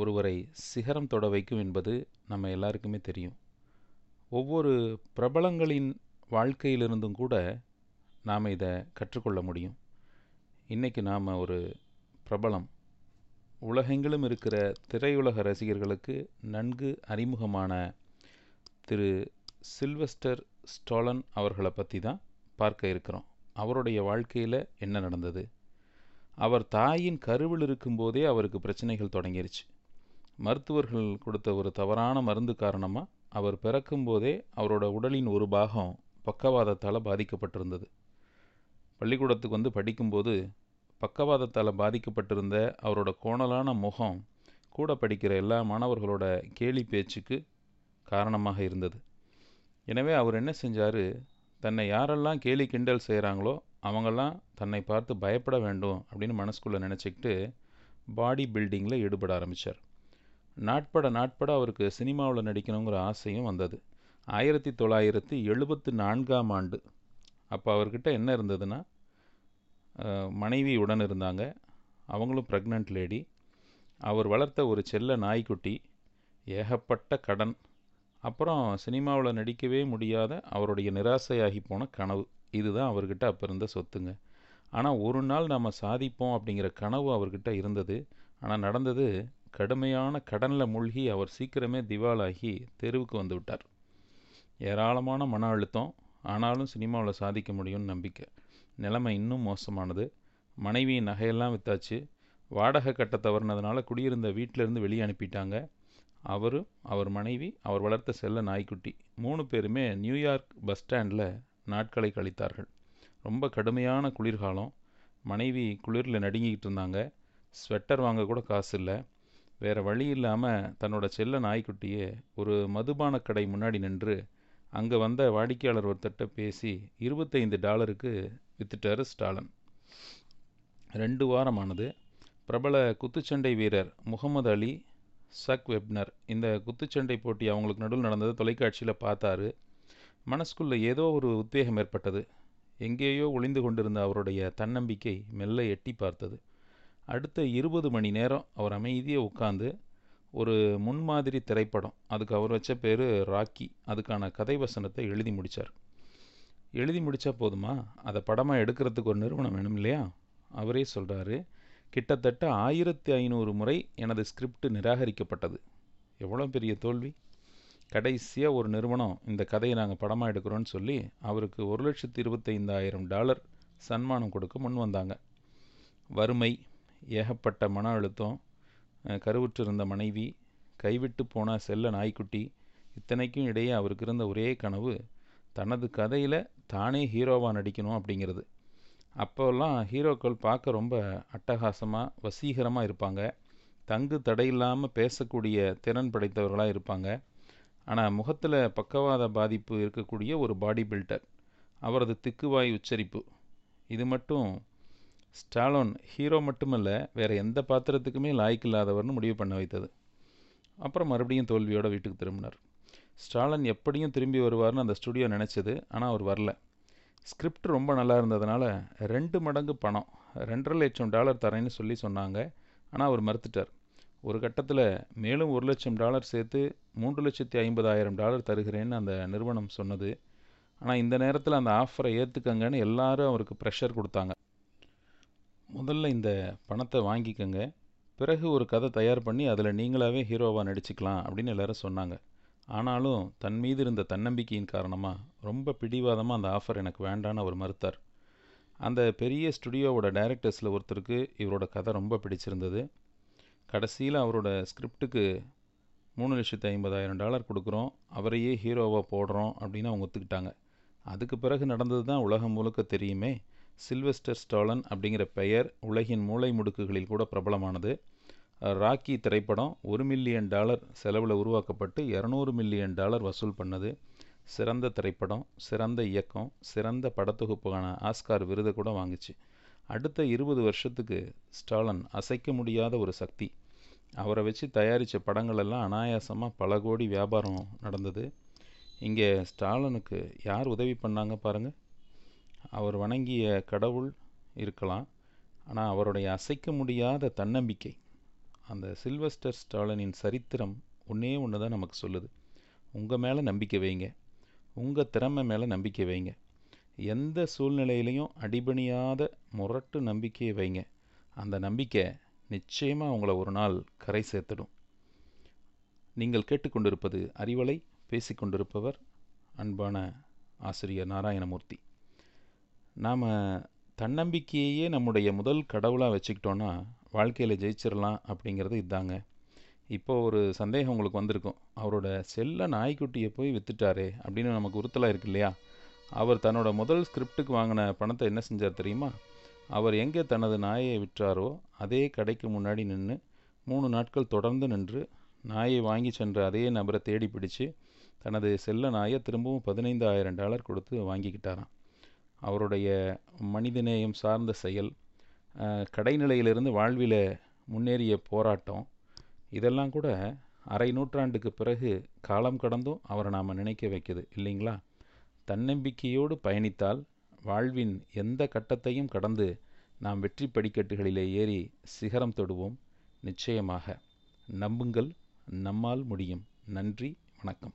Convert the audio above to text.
ஒருவரை சிகரம் தொட வைக்கும் என்பது நம்ம எல்லாருக்குமே தெரியும். ஒவ்வொரு பிரபலங்களின் வாழ்க்கையிலிருந்தும் கூட நாம் இதை கற்றுக்கொள்ள முடியும். இன்றைக்கி நாம் ஒரு பிரபலம். உலகெங்கிலும் இருக்கிற திரையுலக ரசிகர்களுக்கு நன்கு அறிமுகமான திரு சில்வஸ்டர் ஸ்டாலன் அவர்களை பற்றி தான் பார்க்க இருக்கிறோம். அவருடைய வாழ்க்கையில் என்ன நடந்தது? அவர் தாயின் கருவில் இருக்கும்போதே அவருக்கு பிரச்சனைகள் தொடங்கிருச்சு. மருத்துவர்கள் கொடுத்த ஒரு தவறான மருந்து காரணமாக அவர் பிறக்கும்போதே அவரோட உடலின் ஒரு பாகம் பக்கவாதத்தால் பாதிக்கப்பட்டிருந்தது. பள்ளிக்கூடத்துக்கு வந்து படிக்கும்போது பக்கவாதத்தால் பாதிக்கப்பட்டிருந்த அவரோட கோணலான முகம் கூட படிக்கிற எல்லா மாணவர்களோட கேலி பேச்சுக்கு காரணமாக இருந்தது. எனவே அவர் என்ன செஞ்சார்? தன்னை யாரெல்லாம் கேலி கிண்டல் செய்கிறாங்களோ அவங்கெல்லாம் தன்னை பார்த்து பயப்பட வேண்டும் அப்படின்னு மனசுக்குள்ளே நினச்சிக்கிட்டு பாடி பில்டிங்கில் ஈடுபட ஆரம்பித்தார் நாட்பட நாட்பட அவருக்கு சினிமாவில் நடிக்கணுங்கிற ஆசையும் வந்தது. ஆயிரத்தி தொள்ளாயிரத்தி எழுபத்து நான்காம் ஆண்டு. அப்போ அவர்கிட்ட என்ன இருந்ததுன்னா மனைவி உடன் இருந்தாங்க. அவங்களும் ப்ரெக்னென்ட் லேடி அவர் வளர்த்த ஒரு செல்ல நாய்க்குட்டி ஏகப்பட்ட கடன். அப்புறம் சினிமாவில் நடிக்கவே முடியாத அவருடைய நிராசையாகி போன கனவு. இதுதான் அவர்கிட்ட அப்போ இருந்த சொத்துங்க. ஆனால் ஒரு நாள் நம்ம சாதிப்போம் அப்படிங்கிற கனவு அவர்கிட்ட இருந்தது. ஆனால் நடந்தது கடுமையான கடனில் மூழ்கி அவர் சீக்கிரமே திவாலாகி தெருவுக்கு வந்து விட்டார். ஏராளமான மன அழுத்தம். ஆனாலும் சினிமாவில் சாதிக்க முடியும்னு நம்பிக்கை. நிலைமை இன்னும் மோசமானது. மனைவியின் நகையெல்லாம் வித்தாச்சு. வாடகை கட்ட தவறுனதுனால குடியிருந்த வீட்டிலேருந்து வெளியே அனுப்பிட்டாங்க. அவரும் அவர் மனைவி அவர் வளர்த்த செல்ல நாய்க்குட்டி மூணு பேருமே நியூயார்க் பஸ் ஸ்டாண்டில் நாட்களை கழித்தார்கள். ரொம்ப கடுமையான குளிர்காலம். மனைவி குளிரில் நடுங்கிக்கிட்டு இருந்தாங்க. ஸ்வெட்டர் வாங்க கூட காசு இல்லை வேறு வழி இல்லாமல் தன்னோட செல்ல நாய்க்குட்டியை ஒரு மதுபான கடை முன்னாடி நின்று அங்கே வந்த வாடிக்கையாளர் ஒருத்தர்கிட்ட பேசி இருபத்தைந்து டாலருக்கு வித்துட்டார் ஸ்டாலன். ரெண்டு வாரமானது. பிரபல குத்துச்சண்டை வீரர் முகமது அலி சக் வெப்னர். இந்த குத்துச்சண்டை போட்டி அவங்களுக்கு நடுவில் நடந்ததை தொலைக்காட்சியில் பார்த்தாரு. மனசுக்குள்ளே ஏதோ ஒரு உத்வேகம் ஏற்பட்டது. எங்கேயோ ஒளிந்து கொண்டிருந்த அவருடைய தன்னம்பிக்கை மெல்ல எட்டி பார்த்தது. அடுத்த இருபது மணி நேரம் அவர் அமைதியாக உட்காந்து ஒரு முன்மாதிரி திரைப்படம் அதுக்கு அவர் வச்ச பேர் ராக்கி அதுக்கான கதை வசனத்தை எழுதி முடித்தார் எழுதி முடித்தா போதுமா? அதை படமாக எடுக்கிறதுக்கு ஒரு நிறுவனம் வேணும் இல்லையா? அவரே சொல்கிறாரு கிட்டத்தட்ட ஆயிரத்தி ஐநூறு முறை எனது ஸ்கிரிப்ட் நிராகரிக்கப்பட்டது. எவ்வளோ பெரிய தோல்வி? கடைசியாக ஒரு நிறுவனம் இந்த கதையை நாங்கள் படமாக எடுக்கிறோன்னு சொல்லி அவருக்கு ஒரு லட்சத்தி இருபத்தைந்தாயிரம் டாலர் சன்மானம் கொடுக்க முன் வந்தாங்க. வறுமை ஏகப்பட்ட மன அழுத்தம் கருவுற்றிருந்த மனைவி கைவிட்டு போன செல்ல நாய்க்குட்டி இத்தனைக்கும் இடையே அவருக்கு இருந்த ஒரே கனவு தனது கதையில் தானே ஹீரோவாக நடிக்கணும் அப்படிங்கிறது. அப்போல்லாம் ஹீரோக்கள் பார்க்க ரொம்ப அட்டகாசமாக வசீகரமாக இருப்பாங்க. தங்கு தடையில்லாமல் பேசக்கூடிய திறன் படைத்தவர்களாக இருப்பாங்க. ஆனால் முகத்தில் பக்கவாத பாதிப்பு இருக்கக்கூடிய ஒரு பாடி பில்டர். அவரது திக்குவாய் உச்சரிப்பு. இது மட்டும் ஸ்டாலோன் ஹீரோ மட்டுமல்ல வேறு எந்த பாத்திரத்துக்குமே லாய்க்கில்லாதவர்னு முடிவு பண்ண வைத்தது. அப்புறம் மறுபடியும் தோல்வியோட வீட்டுக்கு திரும்பினார். ஸ்டாலன் எப்படியும் திரும்பி வருவார்னு அந்த ஸ்டுடியோ நினச்சது ஆனால் அவர் வரல. ஸ்கிரிப்ட் ரொம்ப நல்லா இருந்ததுனால ரெண்டு மடங்கு பணம் ரெண்டரை லட்சம் டாலர் தரேன்னு சொல்லி சொன்னாங்க ஆனால் அவர் மறுத்துட்டார். ஒரு கட்டத்தில் மேலும் ஒரு லட்சம் டாலர் சேர்த்து மூன்று லட்சத்தி ஐம்பதாயிரம் டாலர் தருகிறேன்னு அந்த நிறுவனம் சொன்னது. ஆனால் இந்த நேரத்தில் அந்த ஆஃபரை ஏற்றுக்கங்கன்னு எல்லாரும் அவருக்கு ப்ரெஷர் கொடுத்தாங்க. முதல்ல இந்த பணத்தை வாங்கிக்கங்க. பிறகு ஒரு கதை தயார் பண்ணி அதில் நீங்களாவே ஹீரோவாக நடிச்சுக்கலாம் அப்படின்னு எல்லாரும் சொன்னாங்க. ஆனாலும் தன் மீது இருந்த தன்னம்பிக்கையின் காரணமாக ரொம்ப பிடிவாதமாக அந்த ஆஃபர் எனக்கு வேண்டான்னு அவர் மறுத்தார். அந்த பெரிய ஸ்டுடியோவோட டைரக்டர்ஸில் ஒருத்தருக்கு இவரோட கதை ரொம்ப பிடிச்சிருந்தது. கடைசியில் அவரோட ஸ்கிரிப்டுக்கு மூணு லட்சத்து ஐம்பதாயிரம் டாலர் கொடுக்குறோம் அவரையே ஹீரோவாக போடுறோம் அப்படின்னு அவங்க ஒத்துக்கிட்டாங்க. அதுக்கு பிறகு நடந்தது தான் உலகம் முழுக்க தெரியுமே சில்வெஸ்டர் ஸ்டாலன் அப்படிங்கிற பெயர் உலகின் மூளை முடுக்குகளில் கூட பிரபலமானது. ராக்கி திரைப்படம் ஒரு மில்லியன் டாலர் செலவில் உருவாக்கப்பட்டு இரநூறு மில்லியன் டாலர் வசூல் பண்ணது. சிறந்த திரைப்படம் சிறந்த இயக்கம் சிறந்த படத்தொகுப்பான ஆஸ்கார் விருதை கூட வாங்குச்சு. அடுத்த இருபது வருஷத்துக்கு ஸ்டாலன் அசைக்க முடியாத ஒரு சக்தி. அவரை வச்சு தயாரித்த படங்களெல்லாம் அனாயாசமாக பல கோடி வியாபாரம் நடந்தது. இங்கே ஸ்டாலனுக்கு யார் உதவி பண்ணாங்க பாருங்கள் அவர் வணங்கிய கடவுள் இருக்கலாம் ஆனால் அவருடைய அசைக்க முடியாத தன்னம்பிக்கை அந்த சில்வஸ்டர் ஸ்டாலினின் சரித்திரம் ஒன்றே ஒன்று தான் நமக்கு சொல்லுது. உங்கள் மேலே நம்பிக்கை வைங்க. உங்கள் திறமை மேலே நம்பிக்கை வைங்க. எந்த சூழ்நிலையிலையும் அடிபணியாத முரட்டு நம்பிக்கையை வைங்க. அந்த நம்பிக்கை நிச்சயமாக உங்களை ஒரு நாள் கரை சேர்த்துடும். நீங்கள் கேட்டுக்கொண்டிருப்பது அறிவலை பேசிக்கொண்டிருப்பவர் அன்பான ஆசிரியர் நாராயணமூர்த்தி. நாம் தன்னம்பிக்கையே நம்முடைய முதல் கடவுளாக வச்சுக்கிட்டோன்னா வாழ்க்கையில் ஜெயிச்சிடலாம் அப்படிங்கிறது இதாங்க. இப்போ ஒரு சந்தேகம் உங்களுக்கு வந்திருக்கும். அவரோட செல்ல நாய்க்குட்டியை போய் விற்றுட்டாரே அப்படின்னு நமக்கு உறுத்தலாக இருக்கு இல்லையா? அவர் தன்னோட முதல் ஸ்கிரிப்டுக்கு வாங்கின பணத்தை என்ன செஞ்சார் தெரியுமா? அவர் எங்கே தனது நாயை விற்றாரோ அதே கடைக்கு முன்னாடி நின்று மூணு நாட்கள் தொடர்ந்து நின்று நாயை வாங்கி சென்ற அதே நபரை தேடி பிடிச்சு தனது செல்ல நாயை திரும்பவும் பதினைந்தாயிரம் டாலர் கொடுத்து வாங்கிக்கிட்டாராம். அவருடைய மனிதநேயம் சார்ந்த செயல் கடைநிலையிலிருந்து வாழ்வில் முன்னேறிய போராட்டம் இதெல்லாம் கூட அரை நூற்றாண்டுக்கு பிறகு காலம் கடந்தும் அவரை நாம் நினைக்க வைக்குது இல்லைங்களா? தன்னம்பிக்கையோடு பயணித்தால் வாழ்வின் எந்த கட்டத்தையும் கடந்து நாம் வெற்றி படிக்கட்டுகளிலே ஏறி சிகரம் தொடுவோம். நிச்சயமாக நம்புங்கள் நம்மால் முடியும். நன்றி வணக்கம்.